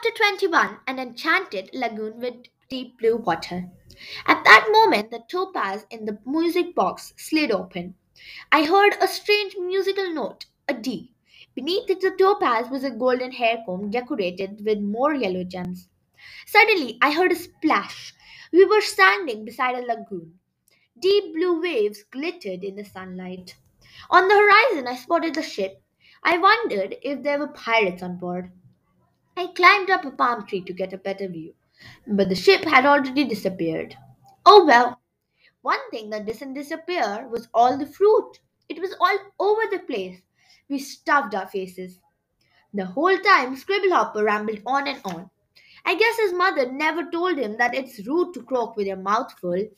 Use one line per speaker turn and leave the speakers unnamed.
Chapter 21 An Enchanted Lagoon with Deep Blue Water. At that moment, the topaz in the music box slid open. I heard a strange musical note, a D. Beneath the topaz was a golden hair comb decorated with more yellow gems. Suddenly, I heard a splash. We were standing beside a lagoon. Deep blue waves glittered in the sunlight. On the horizon, I spotted the ship. I wondered if there were pirates on board. I climbed up a palm tree to get a better view, but the ship had already disappeared. Oh well, one thing that didn't disappear was all the fruit. It was all over the place. We stuffed our faces. The whole time, Scribblehopper rambled on and on. I guess his mother never told him that it's rude to croak with your mouth full.